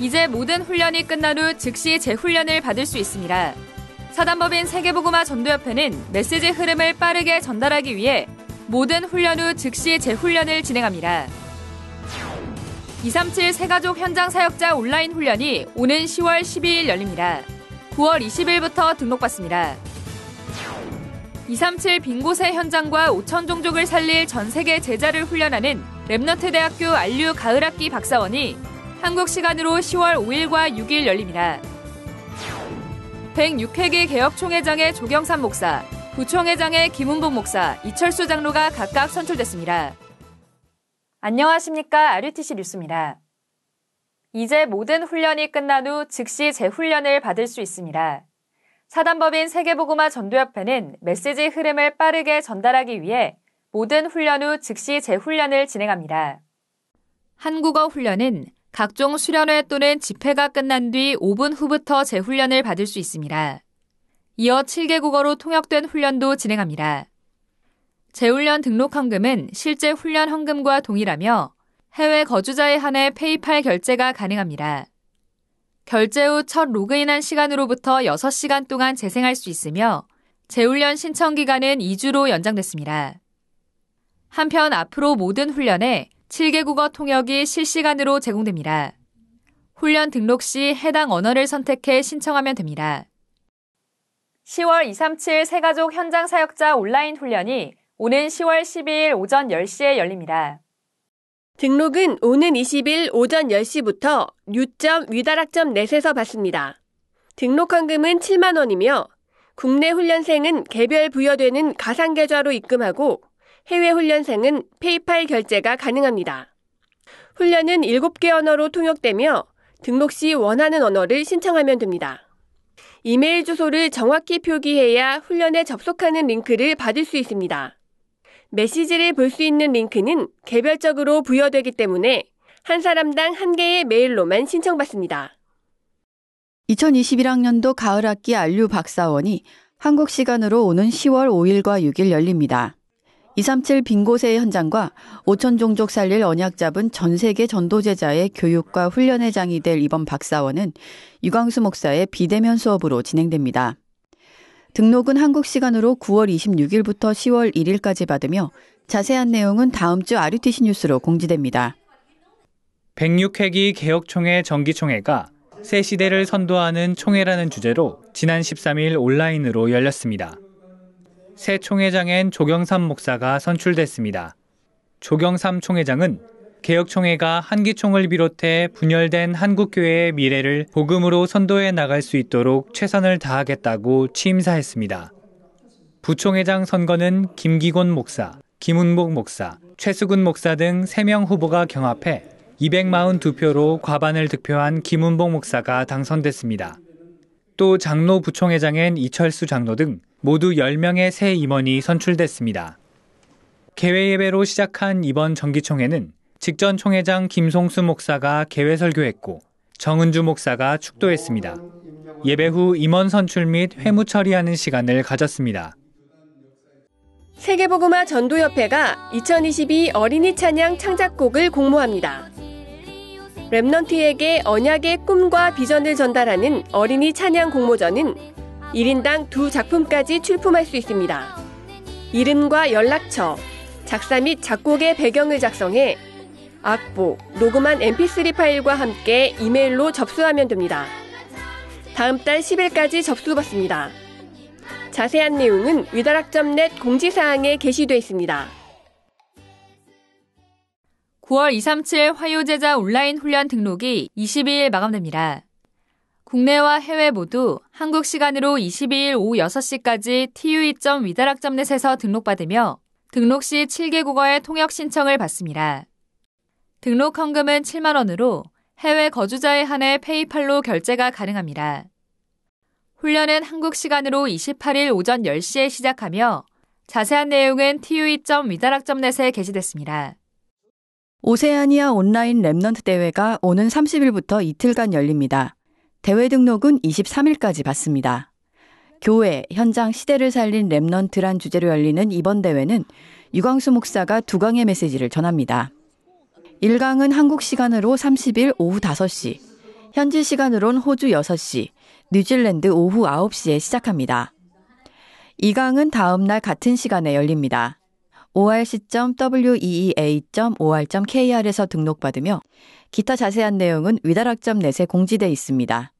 이제 모든 훈련이 끝난 후 즉시 재훈련을 받을 수 있습니다. 사단법인 세계보고마 전도협회는 메시지 흐름을 빠르게 전달하기 위해 모든 훈련 후 즉시 재훈련을 진행합니다. 237 세가족 현장 사역자 온라인 훈련이 오는 10월 12일 열립니다. 9월 20일부터 등록받습니다. 237 빙고세 현장과 5천 종족을 살릴 전 세계 제자를 훈련하는 랩너트 대학교 안류 가을학기 박사원이 한국 시간으로 10월 5일과 6일 열립니다. 106회기 개혁총회장의 조경삼 목사, 부총회장의 김은복 목사, 이철수 장로가 각각 선출됐습니다. 안녕하십니까. RUTC 뉴스입니다. 이제 모든 훈련이 끝난 후 즉시 재훈련을 받을 수 있습니다. 사단법인 세계보고마 전도협회는 메시지 흐름을 빠르게 전달하기 위해 모든 훈련 후 즉시 재훈련을 진행합니다. 한국어 훈련은 각종 수련회 또는 집회가 끝난 뒤 5분 후부터 재훈련을 받을 수 있습니다. 이어 7개 국어로 통역된 훈련도 진행합니다. 재훈련 등록 헌금은 실제 훈련 헌금과 동일하며 해외 거주자에 한해 페이팔 결제가 가능합니다. 결제 후 첫 로그인한 시간으로부터 6시간 동안 재생할 수 있으며 재훈련 신청 기간은 2주로 연장됐습니다. 한편 앞으로 모든 훈련에 7개 국어 통역이 실시간으로 제공됩니다. 훈련 등록 시 해당 언어를 선택해 신청하면 됩니다. 10월 237 새가족 현장 사역자 온라인 훈련이 오는 10월 12일 오전 10시에 열립니다. 등록은 오는 20일 오전 10시부터 new.wedarak점 net에서 받습니다. 등록 헌금은 7만 원이며 국내 훈련생은 개별 부여되는 가상계좌로 입금하고 해외 훈련생은 페이팔 결제가 가능합니다. 훈련은 7개 언어로 통역되며 등록 시 원하는 언어를 신청하면 됩니다. 이메일 주소를 정확히 표기해야 훈련에 접속하는 링크를 받을 수 있습니다. 메시지를 볼 수 있는 링크는 개별적으로 부여되기 때문에 한 사람당 한 개의 메일로만 신청받습니다. 2021학년도 가을학기 안류 박사원이 한국 시간으로 오는 10월 5일과 6일 열립니다. 237 빙고세 현장과 5천 종족 살릴 언약 잡은 전 세계 전도제자의 교육과 훈련의 장이 될 이번 박사원은 유광수 목사의 비대면 수업으로 진행됩니다. 등록은 한국 시간으로 9월 26일부터 10월 1일까지 받으며 자세한 내용은 다음 주 RUTC 뉴스로 공지됩니다. 106회기 개혁총회 정기총회가 새 시대를 선도하는 총회라는 주제로 지난 13일 온라인으로 열렸습니다. 새 총회장엔 조경삼 목사가 선출됐습니다. 조경삼 총회장은 개혁총회가 한기총을 비롯해 분열된 한국교회의 미래를 복음으로 선도해 나갈 수 있도록 최선을 다하겠다고 취임사했습니다. 부총회장 선거는 김기곤 목사, 김은복 목사, 최수근 목사 등 3명 후보가 경합해 242표로 과반을 득표한 김은복 목사가 당선됐습니다. 또 장로 부총회장엔 이철수 장로 등 모두 10명의 새 임원이 선출됐습니다. 개회 예배로 시작한 이번 정기총회는 직전 총회장 김송수 목사가 개회 설교했고 정은주 목사가 축도했습니다. 예배 후 임원 선출 및 회무 처리하는 시간을 가졌습니다. 세계보고마 전도협회가 2022 어린이 찬양 창작곡을 공모합니다. 랩넌트에게 언약의 꿈과 비전을 전달하는 어린이 찬양 공모전은 1인당 두 작품까지 출품할 수 있습니다. 이름과 연락처, 작사 및 작곡의 배경을 작성해 악보, 녹음한 mp3 파일과 함께 이메일로 접수하면 됩니다. 다음 달 10일까지 접수받습니다. 자세한 내용은 위다락점넷 공지사항에 게시되어 있습니다. 9월 237 화요제자 온라인 훈련 등록이 22일 마감됩니다. 국내와 해외 모두 한국 시간으로 22일 오후 6시까지 tue.위다락점넷에서 등록받으며 등록 시 7개 국어의 통역 신청을 받습니다. 등록 헌금은 7만 원으로 해외 거주자에 한해 PayPal로 결제가 가능합니다. 훈련은 한국 시간으로 28일 오전 10시에 시작하며 자세한 내용은 tue.위다락점넷에 게시됐습니다. 오세아니아 온라인 Remnant 대회가 오는 30일부터 이틀간 열립니다. 대회 등록은 23일까지 받습니다. 교회, 현장 시대를 살린 Remnant란 주제로 열리는 이번 대회는 유광수 목사가 두 강의 메시지를 전합니다. 1강은 한국 시간으로 30일 오후 5시, 현지 시간으론 호주 6시, 뉴질랜드 오후 9시에 시작합니다. 2강은 다음 날 같은 시간에 열립니다. orc.weea.or.kr에서 등록받으며 기타 자세한 내용은 위다락점 넷에 공지돼 있습니다.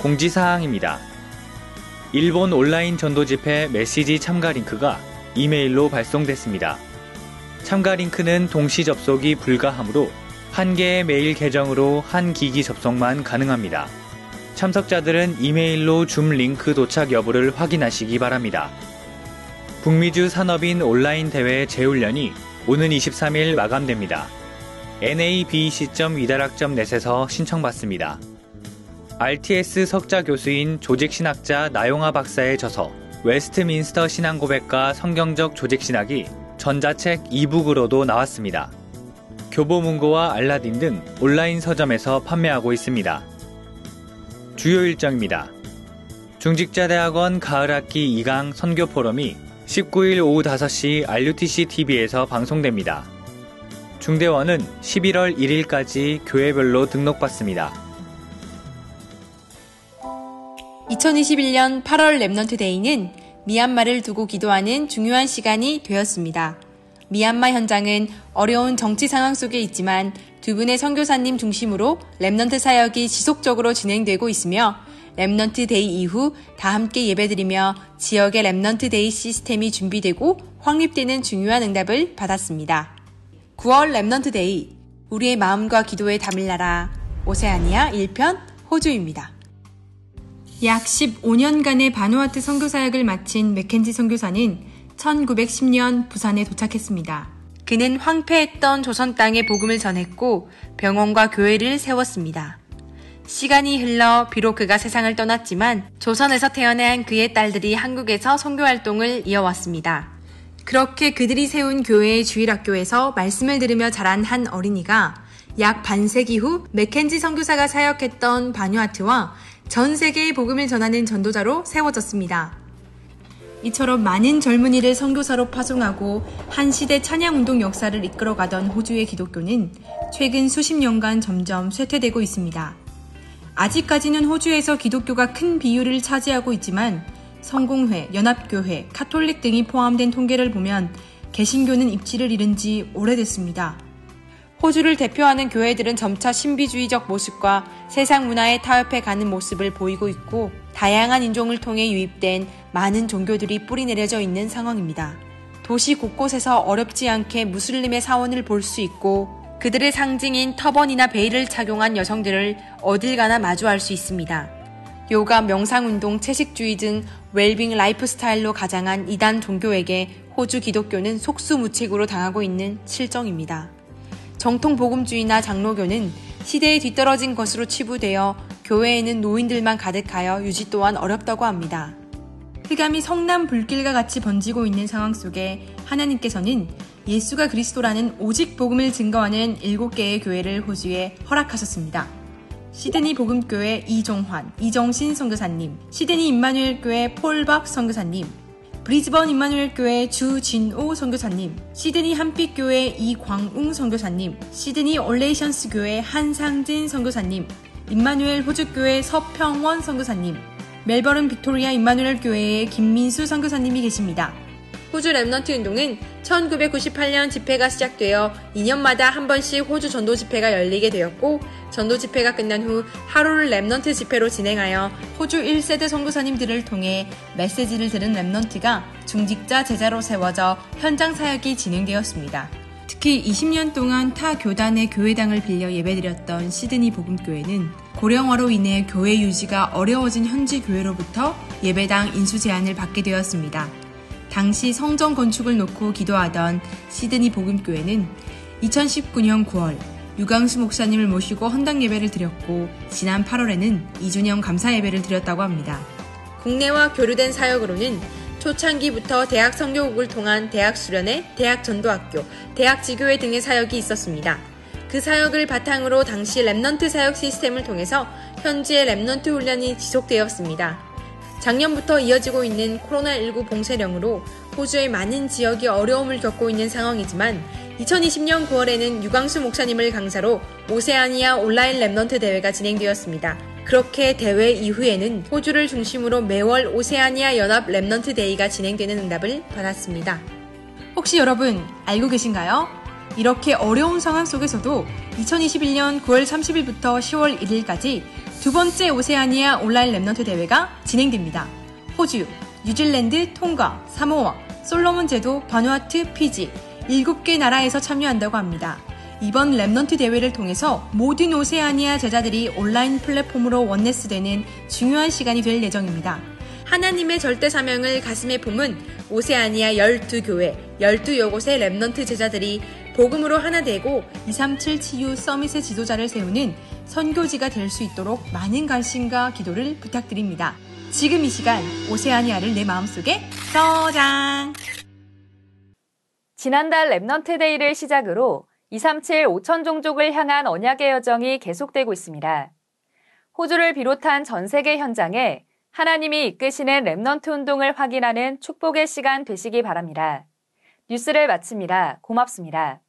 공지사항입니다. 일본 온라인 전도 집회 메시지 참가 링크가 이메일로 발송됐습니다. 참가 링크는 동시 접속이 불가하므로 한 개의 메일 계정으로 한 기기 접속만 가능합니다. 참석자들은 이메일로 줌 링크 도착 여부를 확인하시기 바랍니다. 북미주 산업인 온라인 대회 재훈련이 오는 23일 ma감됩니다. nabec.위다락점넷에서 신청받습니다. RTS 석좌 교수인 조직신학자 나용화 박사의 저서 웨스트민스터 신앙고백과 성경적 조직신학이 전자책 e-book으로도 나왔습니다. 교보문고와 알라딘 등 온라인 서점에서 판매하고 있습니다. 주요 일정입니다. 중직자대학원 가을학기 2강 선교 포럼이 19일 오후 5시 RUTC TV에서 방송됩니다. 중대원은 11월 1일까지 교회별로 등록받습니다. 2021년 8월 Remnant Day는 미얀마를 두고 기도하는 중요한 시간이 되었습니다. 미얀마 현장은 어려운 정치 상황 속에 있지만 두 분의 선교사님 중심으로 Remnant 사역이 지속적으로 진행되고 있으며 Remnant Day 이후 다 함께 예배드리며 지역의 Remnant Day 시스템이 준비되고 확립되는 중요한 응답을 받았습니다. 9월 Remnant Day 우리의 마음과 기도에 담을 나라 오세아니아 1편 호주입니다. 약 15년간의 바누아투 선교사역을 마친 맥켄지 선교사는 1910년 부산에 도착했습니다. 그는 황폐했던 조선 땅에 복음을 전했고 병원과 교회를 세웠습니다. 시간이 흘러 비록 그가 세상을 떠났지만 조선에서 태어난 그의 딸들이 한국에서 선교 활동을 이어왔습니다. 그렇게 그들이 세운 교회의 주일학교에서 말씀을 들으며 자란 한 어린이가 약 반세기 후 맥켄지 선교사가 사역했던 바뉴아트와 전 세계의 복음을 전하는 전도자로 세워졌습니다. 이처럼 많은 젊은이를 선교사로 파송하고 한 시대 찬양 운동 역사를 이끌어가던 호주의 기독교는 최근 수십 년간 점점 쇠퇴되고 있습니다. 아직까지는 호주에서 기독교가 큰 비율을 차지하고 있지만 성공회, 연합교회, 카톨릭 등이 포함된 통계를 보면 개신교는 입지를 잃은 지 오래됐습니다. 호주를 대표하는 교회들은 점차 신비주의적 모습과 세상 문화에 타협해 가는 모습을 보이고 있고 다양한 인종을 통해 유입된 많은 종교들이 뿌리내려져 있는 상황입니다. 도시 곳곳에서 어렵지 않게 무슬림의 사원을 볼 수 있고 그들의 상징인 터번이나 베일을 착용한 여성들을 어딜 가나 마주할 수 있습니다. 요가, 명상운동, 채식주의 등 웰빙 라이프 스타일로 가장한 이단 종교에게 호주 기독교는 속수무책으로 당하고 있는 실정입니다. 정통 복음주의나 장로교는 시대에 뒤떨어진 것으로 치부되어 교회에는 노인들만 가득하여 유지 또한 어렵다고 합니다. 흑암이 성난 불길과 같이 번지고 있는 상황 속에 하나님께서는 예수가 그리스도라는 오직 복음을 증거하는 7개의 교회를 호주에 허락하셨습니다. 시드니 복음교회 이종환, 이정신 선교사님, 시드니 임마누엘 교회 폴박 선교사님, 브리즈번 임마누엘 교회 주진오 선교사님, 시드니 한빛 교회 이광웅 선교사님, 시드니 올네이션스 교회 한상진 선교사님, 임마누엘 호주 교회 서평원 선교사님, 멜버른 빅토리아 임마누엘 교회의 김민수 선교사님이 계십니다. 호주 Remnant 운동은 1998년 집회가 시작되어 2년마다 한 번씩 호주 전도 집회가 열리게 되었고 전도 집회가 끝난 후 하루를 Remnant 집회로 진행하여 호주 1세대 선교사님들을 통해 메시지를 들은 Remnant가 중직자 제자로 세워져 현장 사역이 진행되었습니다. 특히 20년 동안 타 교단의 교회당을 빌려 예배드렸던 시드니 복음교회는 고령화로 인해 교회 유지가 어려워진 현지 교회로부터 예배당 인수 제안을 받게 되었습니다. 당시 성전 건축을 놓고 기도하던 시드니 복음교회는 2019년 9월 유광수 목사님을 모시고 헌당 예배를 드렸고 지난 8월에는 2주년 감사 예배를 드렸다고 합니다. 국내와 교류된 사역으로는 초창기부터 대학 선교국을 통한 대학 수련회, 대학 전도학교, 대학 지교회 등의 사역이 있었습니다. 그 사역을 바탕으로 당시 Remnant 사역 시스템을 통해서 현지의 Remnant 훈련이 지속되었습니다. 작년부터 이어지고 있는 코로나19 봉쇄령으로 호주의 많은 지역이 어려움을 겪고 있는 상황이지만 2020년 9월에는 유광수 목사님을 강사로 오세아니아 온라인 Remnant 대회가 진행되었습니다. 그렇게 대회 이후에는 호주를 중심으로 매월 오세아니아 연합 Remnant Day가 진행되는 응답을 받았습니다. 혹시 여러분 알고 계신가요? 이렇게 어려운 상황 속에서도 2021년 9월 30일부터 10월 1일까지 두 번째 오세아니아 온라인 Remnant 대회가 진행됩니다. 호주, 뉴질랜드, 통가, 사모아, 솔로몬 제도, 바누아트, 피지 7개 나라에서 참여한다고 합니다. 이번 Remnant 대회를 통해서 모든 오세아니아 제자들이 온라인 플랫폼으로 oneness되는 중요한 시간이 될 예정입니다. 하나님의 절대 사명을 가슴에 품은 오세아니아 12교회, 12여곳의 Remnant 제자들이 복음으로 하나 되고 237 치유 summit의 지도자를 세우는 선교지가 될 수 있도록 많은 관심과 기도를 부탁드립니다. 지금 이 시간 오세아니아를 내 마음속에 저장! 지난달 Remnant Day를 시작으로 237 5천 종족을 향한 언약의 여정이 계속되고 있습니다. 호주를 비롯한 전 세계 현장에 하나님이 이끄시는 Remnant 운동을 확인하는 축복의 시간 되시기 바랍니다. 뉴스를 마칩니다. 고맙습니다.